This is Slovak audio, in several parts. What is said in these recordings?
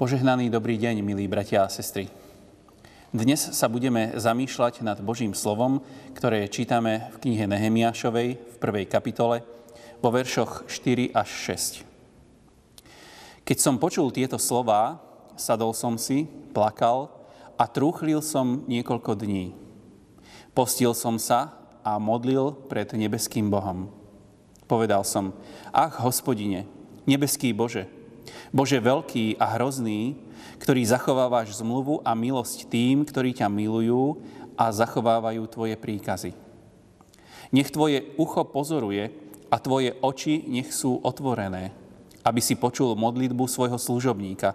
Požehnaný dobrý deň, milí bratia a sestry. Dnes sa budeme zamýšľať nad Božím slovom, ktoré čítame v knihe Nehemiášovej v prvej kapitole vo veršoch 4 až 6. Keď som počul tieto slová, sadol som si, plakal a trúchlil som niekoľko dní. Postil som sa a modlil pred nebeským Bohom. Povedal som, ach, hospodine, nebeský Bože, Bože veľký a hrozný, ktorý zachovávaš zmluvu a milosť tým, ktorí ťa milujú a zachovávajú tvoje príkazy. Nech tvoje ucho pozoruje a tvoje oči nech sú otvorené, aby si počul modlitbu svojho služobníka,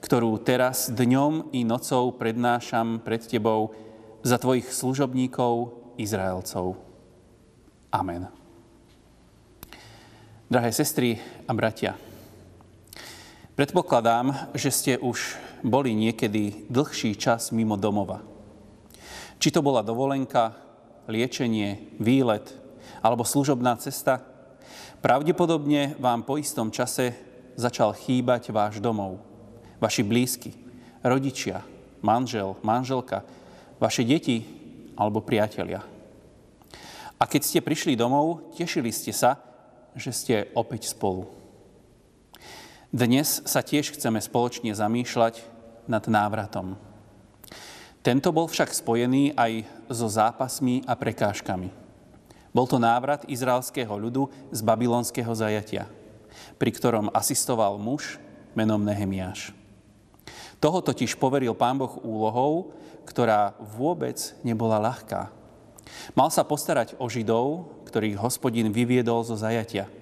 ktorú teraz dňom i nocou prednášam pred tebou za tvojich služobníkov Izraelcov. Amen. Drahé sestry a bratia, Predpokladám, že ste už boli niekedy dlhší čas mimo domova. Či to bola dovolenka, liečenie, výlet alebo služobná cesta, pravdepodobne vám po istom čase začal chýbať váš domov, vaši blízky, rodičia, manžel, manželka, vaše deti alebo priatelia. A keď ste prišli domov, tešili ste sa, že ste opäť spolu. Dnes sa tiež chceme spoločne zamýšľať nad návratom. Tento bol však spojený aj so zápasmi a prekážkami. Bol to návrat izraelského ľudu z babylonského zajatia, pri ktorom asistoval muž menom Nehemiáš. Toho totiž poveril pán Boh úlohou, ktorá vôbec nebola ľahká. Mal sa postarať o Židov, ktorých hospodin vyviedol zo zajatia –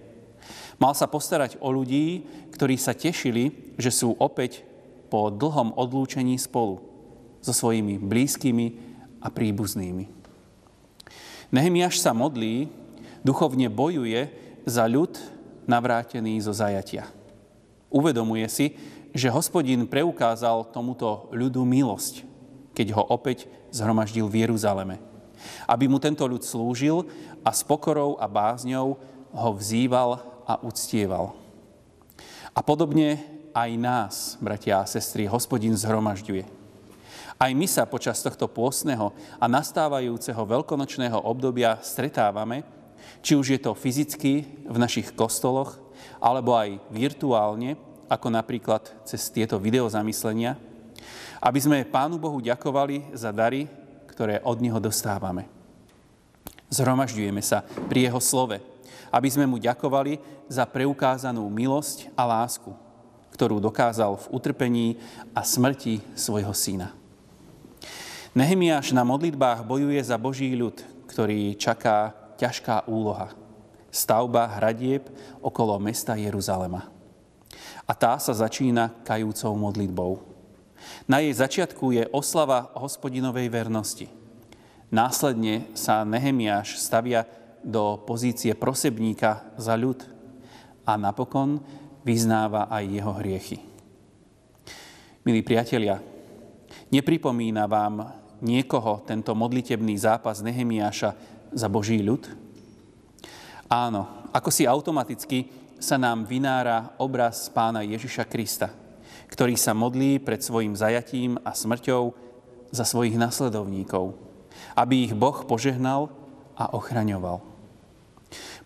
Mal sa postarať o ľudí, ktorí sa tešili, že sú opäť po dlhom odlúčení spolu so svojimi blízkymi a príbuznými. Nehemiáš sa modlí, duchovne bojuje za ľud navrátený zo zajatia. Uvedomuje si, že hospodin preukázal tomuto ľudu milosť, keď ho opäť zhromaždil v Jeruzaleme. Aby mu tento ľud slúžil a s pokorou a bázňou ho vzýval a uctieval. A podobne aj nás, bratia a sestry, hospodin zhromažďuje. Aj my sa počas tohto pôstneho a nastávajúceho veľkonočného obdobia stretávame, či už je to fyzicky v našich kostoloch, alebo aj virtuálne, ako napríklad cez tieto videozamyslenia, aby sme Pánu Bohu ďakovali za dary, ktoré od Neho dostávame. Zhromažďujeme sa pri Jeho slove, aby sme mu ďakovali za preukázanú milosť a lásku, ktorú dokázal v utrpení a smrti svojho syna. Nehemiáš na modlitbách bojuje za Boží ľud, ktorý čaká ťažká úloha. Stavba hradieb okolo mesta Jeruzalema. A tá sa začína kajúcou modlitbou. Na jej začiatku je oslava hospodinovej vernosti. Následne sa Nehemiáš stavia do pozície prosebníka za ľud a napokon vyznáva aj jeho hriechy. Milí priatelia, nepripomína vám niekoho tento modlitebný zápas Nehemiáša za Boží ľud? Áno, ako si automaticky sa nám vynára obraz pána Ježiša Krista, ktorý sa modlí pred svojim zajatím a smrťou za svojich nasledovníkov, aby ich Boh požehnal a ochraňoval.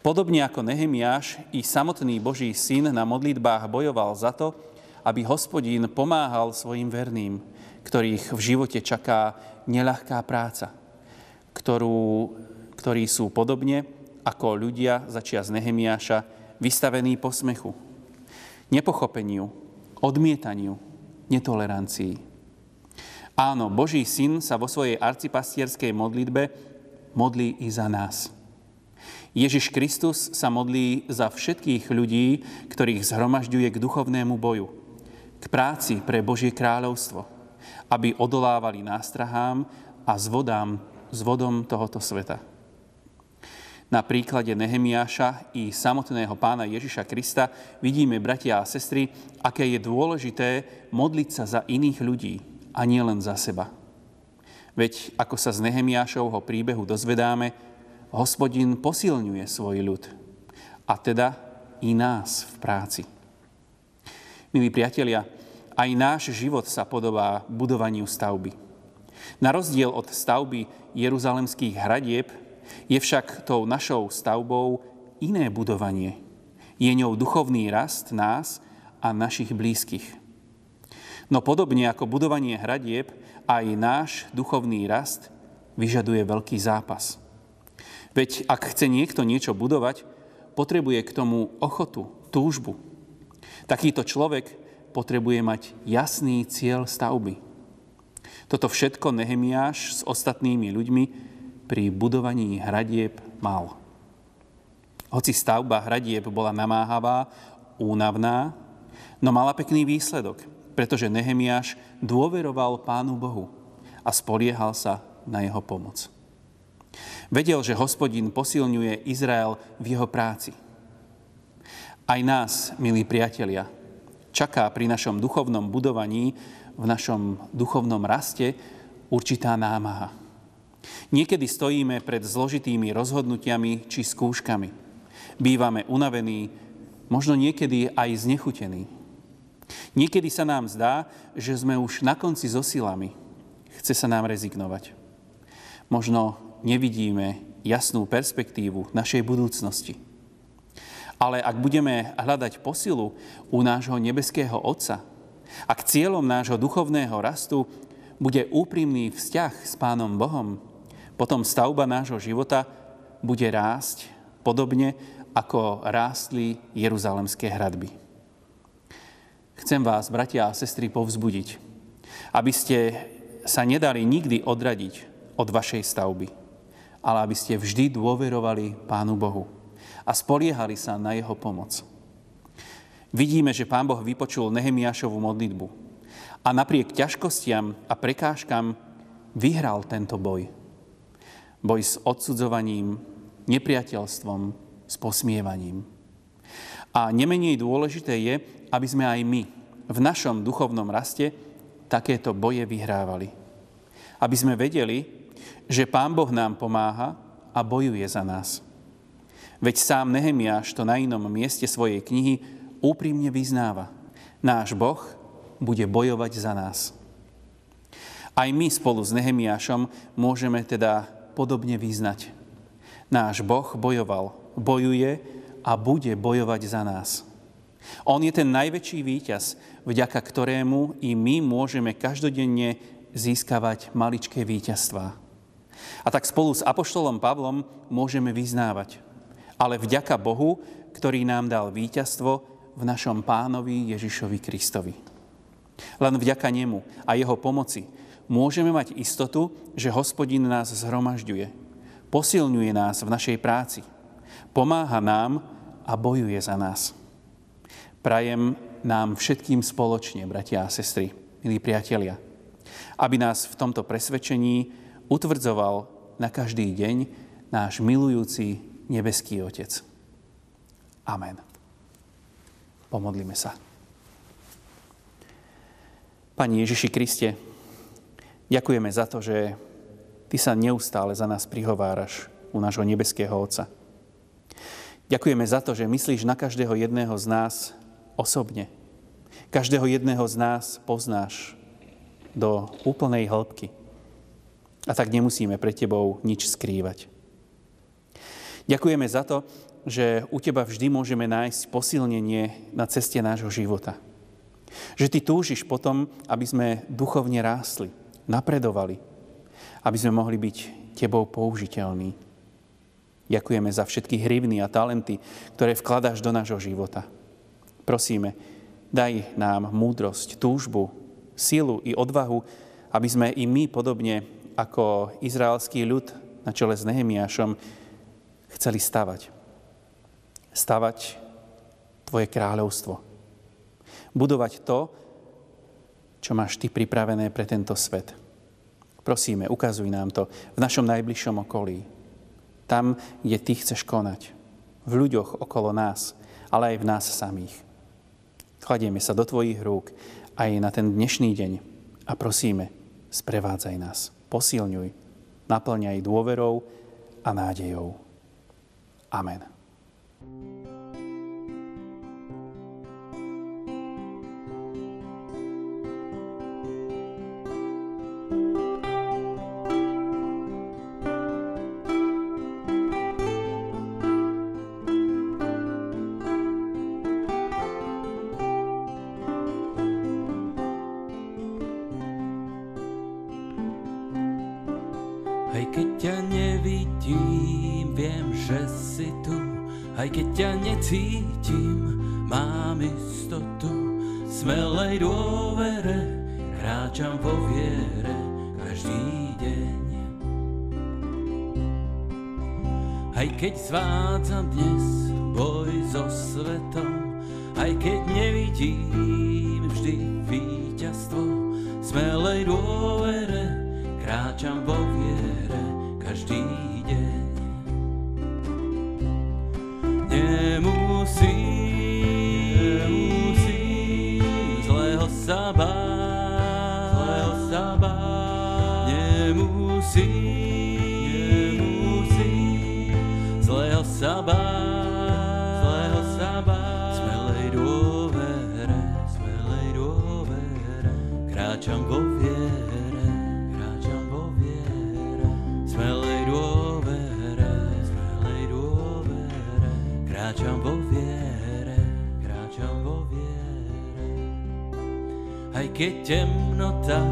Podobne ako Nehemiáš, i samotný Boží syn na modlitbách bojoval za to, aby hospodín pomáhal svojim verným, ktorých v živote čaká neľahká práca, ktorú, ktorí sú podobne ako ľudia začias Nehemiáša vystavení posmechu, nepochopeniu, odmietaniu, netolerancii. Áno, Boží syn sa vo svojej arcipastierskej modlitbe modlí i za nás. Ježiš Kristus sa modlí za všetkých ľudí, ktorých zhromažďuje k duchovnému boju, k práci pre Božie kráľovstvo, aby odolávali nástrahám a zvodám, vodom tohoto sveta. Na príklade Nehemiáša i samotného pána Ježiša Krista vidíme, bratia a sestry, aké je dôležité modliť sa za iných ľudí a nie len za seba. Veď ako sa z Nehemiášovho príbehu dozvedáme, hospodin posilňuje svoj ľud a teda i nás v práci. Milí priatelia, aj náš život sa podobá budovaniu stavby. Na rozdiel od stavby jeruzalemských hradieb je však tou našou stavbou iné budovanie. Je ňou duchovný rast nás a našich blízkych. No podobne ako budovanie hradieb, aj náš duchovný rast vyžaduje veľký zápas. Veď ak chce niekto niečo budovať, potrebuje k tomu ochotu, túžbu. Takýto človek potrebuje mať jasný cieľ stavby. Toto všetko Nehemiáš s ostatnými ľuďmi pri budovaní hradieb mal. Hoci stavba hradieb bola namáhavá, únavná, no mala pekný výsledok, pretože Nehemiáš dôveroval Pánu Bohu a spoliehal sa na jeho pomoc. Vedel, že hospodin posilňuje Izrael v jeho práci. Aj nás, milí priatelia, čaká pri našom duchovnom budovaní, v našom duchovnom raste určitá námaha. Niekedy stojíme pred zložitými rozhodnutiami či skúškami. Bývame unavení, možno niekedy aj znechutení. Niekedy sa nám zdá, že sme už na konci so silami. Chce sa nám rezignovať. Možno nevidíme jasnú perspektívu našej budúcnosti. Ale ak budeme hľadať posilu u nášho nebeského Otca, ak cieľom nášho duchovného rastu bude úprimný vzťah s Pánom Bohom, potom stavba nášho života bude rásť podobne, ako rástli jeruzalemské hradby. Chcem vás, bratia a sestry, povzbudiť, aby ste sa nedali nikdy odradiť od vašej stavby, ale aby ste vždy dôverovali Pánu Bohu a spoliehali sa na jeho pomoc. Vidíme, že Pán Boh vypočul Nehemiášovú modlitbu a napriek ťažkostiam a prekážkam vyhral tento boj. Boj s odsudzovaním, nepriateľstvom, s posmievaním. A nemenej dôležité je, aby sme aj my v našom duchovnom raste takéto boje vyhrávali. Aby sme vedeli, že Pán Boh nám pomáha a bojuje za nás. Veď sám Nehemiáš to na inom mieste svojej knihy úprimne vyznáva. Náš Boh bude bojovať za nás. Aj my spolu s Nehemiášom môžeme teda podobne vyznať. Náš Boh bojoval, bojuje a bude bojovať za nás. On je ten najväčší víťaz, vďaka ktorému i my môžeme každodenne získavať maličké víťazstvá. A tak spolu s Apoštolom Pavlom môžeme vyznávať – ale vďaka Bohu, ktorý nám dal víťazstvo v našom pánovi Ježišovi Kristovi. Len vďaka nemu a jeho pomoci môžeme mať istotu, že hospodin nás zhromažďuje, posilňuje nás v našej práci, pomáha nám a bojuje za nás. Prajem nám všetkým spoločne, bratia a sestry, milí priatelia, aby nás v tomto presvedčení utvrdzoval na každý deň náš milujúci nebeský Otec. Amen. Pomodlíme sa. Pani Ježiši Kriste, ďakujeme za to, že Ty sa neustále za nás prihováraš u nášho nebeského Otca. Ďakujeme za to, že myslíš na každého jedného z nás osobne. Každého jedného z nás poznáš do úplnej hĺbky. A tak nemusíme pred Tebou nič skrývať. Ďakujeme za to, že u Teba vždy môžeme nájsť posilnenie na ceste nášho života. Že Ty túžiš potom, aby sme duchovne rástli, napredovali, aby sme mohli byť Tebou použiteľní. Ďakujeme za všetky hrivny a talenty, ktoré vkladáš do nášho života. Prosíme, daj nám múdrosť, túžbu, silu i odvahu, aby sme i my, podobne ako izraelský ľud na čele s Nehemiášom, chceli stavať. Stavať Tvoje kráľovstvo. Budovať to, čo máš Ty pripravené pre tento svet. Prosíme, ukazuj nám to v našom najbližšom okolí. Tam, kde Ty chceš konať. V ľuďoch okolo nás, ale aj v nás samých. Kladieme sa do Tvojich rúk aj na ten dnešný deň a prosíme, sprevádzaj nás, posilňuj, naplňaj dôverou a nádejou. Amen. Aj keď ťa necítim, mám istotu. Smelej dôvere, kráčam vo viere každý deň. Aj keď zvádzam dnes boj so svetom, aj keď nevidím vždy víťazstvo, smelej dôvere, kráčam vo viere každý deň. Yeah. Keď temnota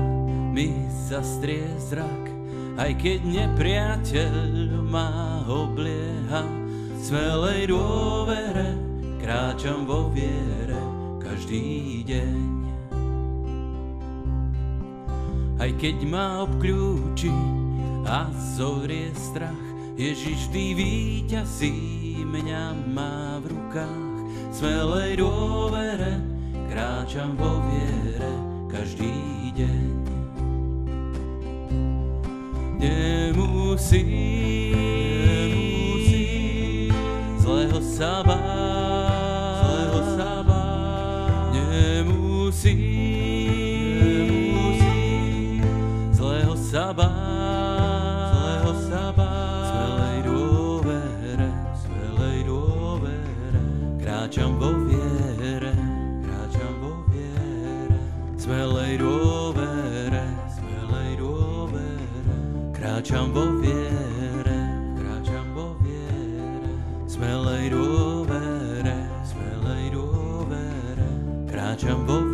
mi zastrie zrak, aj keď nepriateľ ma oblieha, smelej dôvere, kráčam vo viere každý deň. Aj keď ma obklúči a zovrie strach, Ježiš vždy víťazí, mňa má v rukách. Smelej dôvere, kráčam vo viere každý deň. Nemusím, nemusím zlého sa báť, zlého sa báť. Nemusím, kráčam vo viere, kráčam vo viere. Smelej dôvere, smelej dôvere, kráčam vo viere,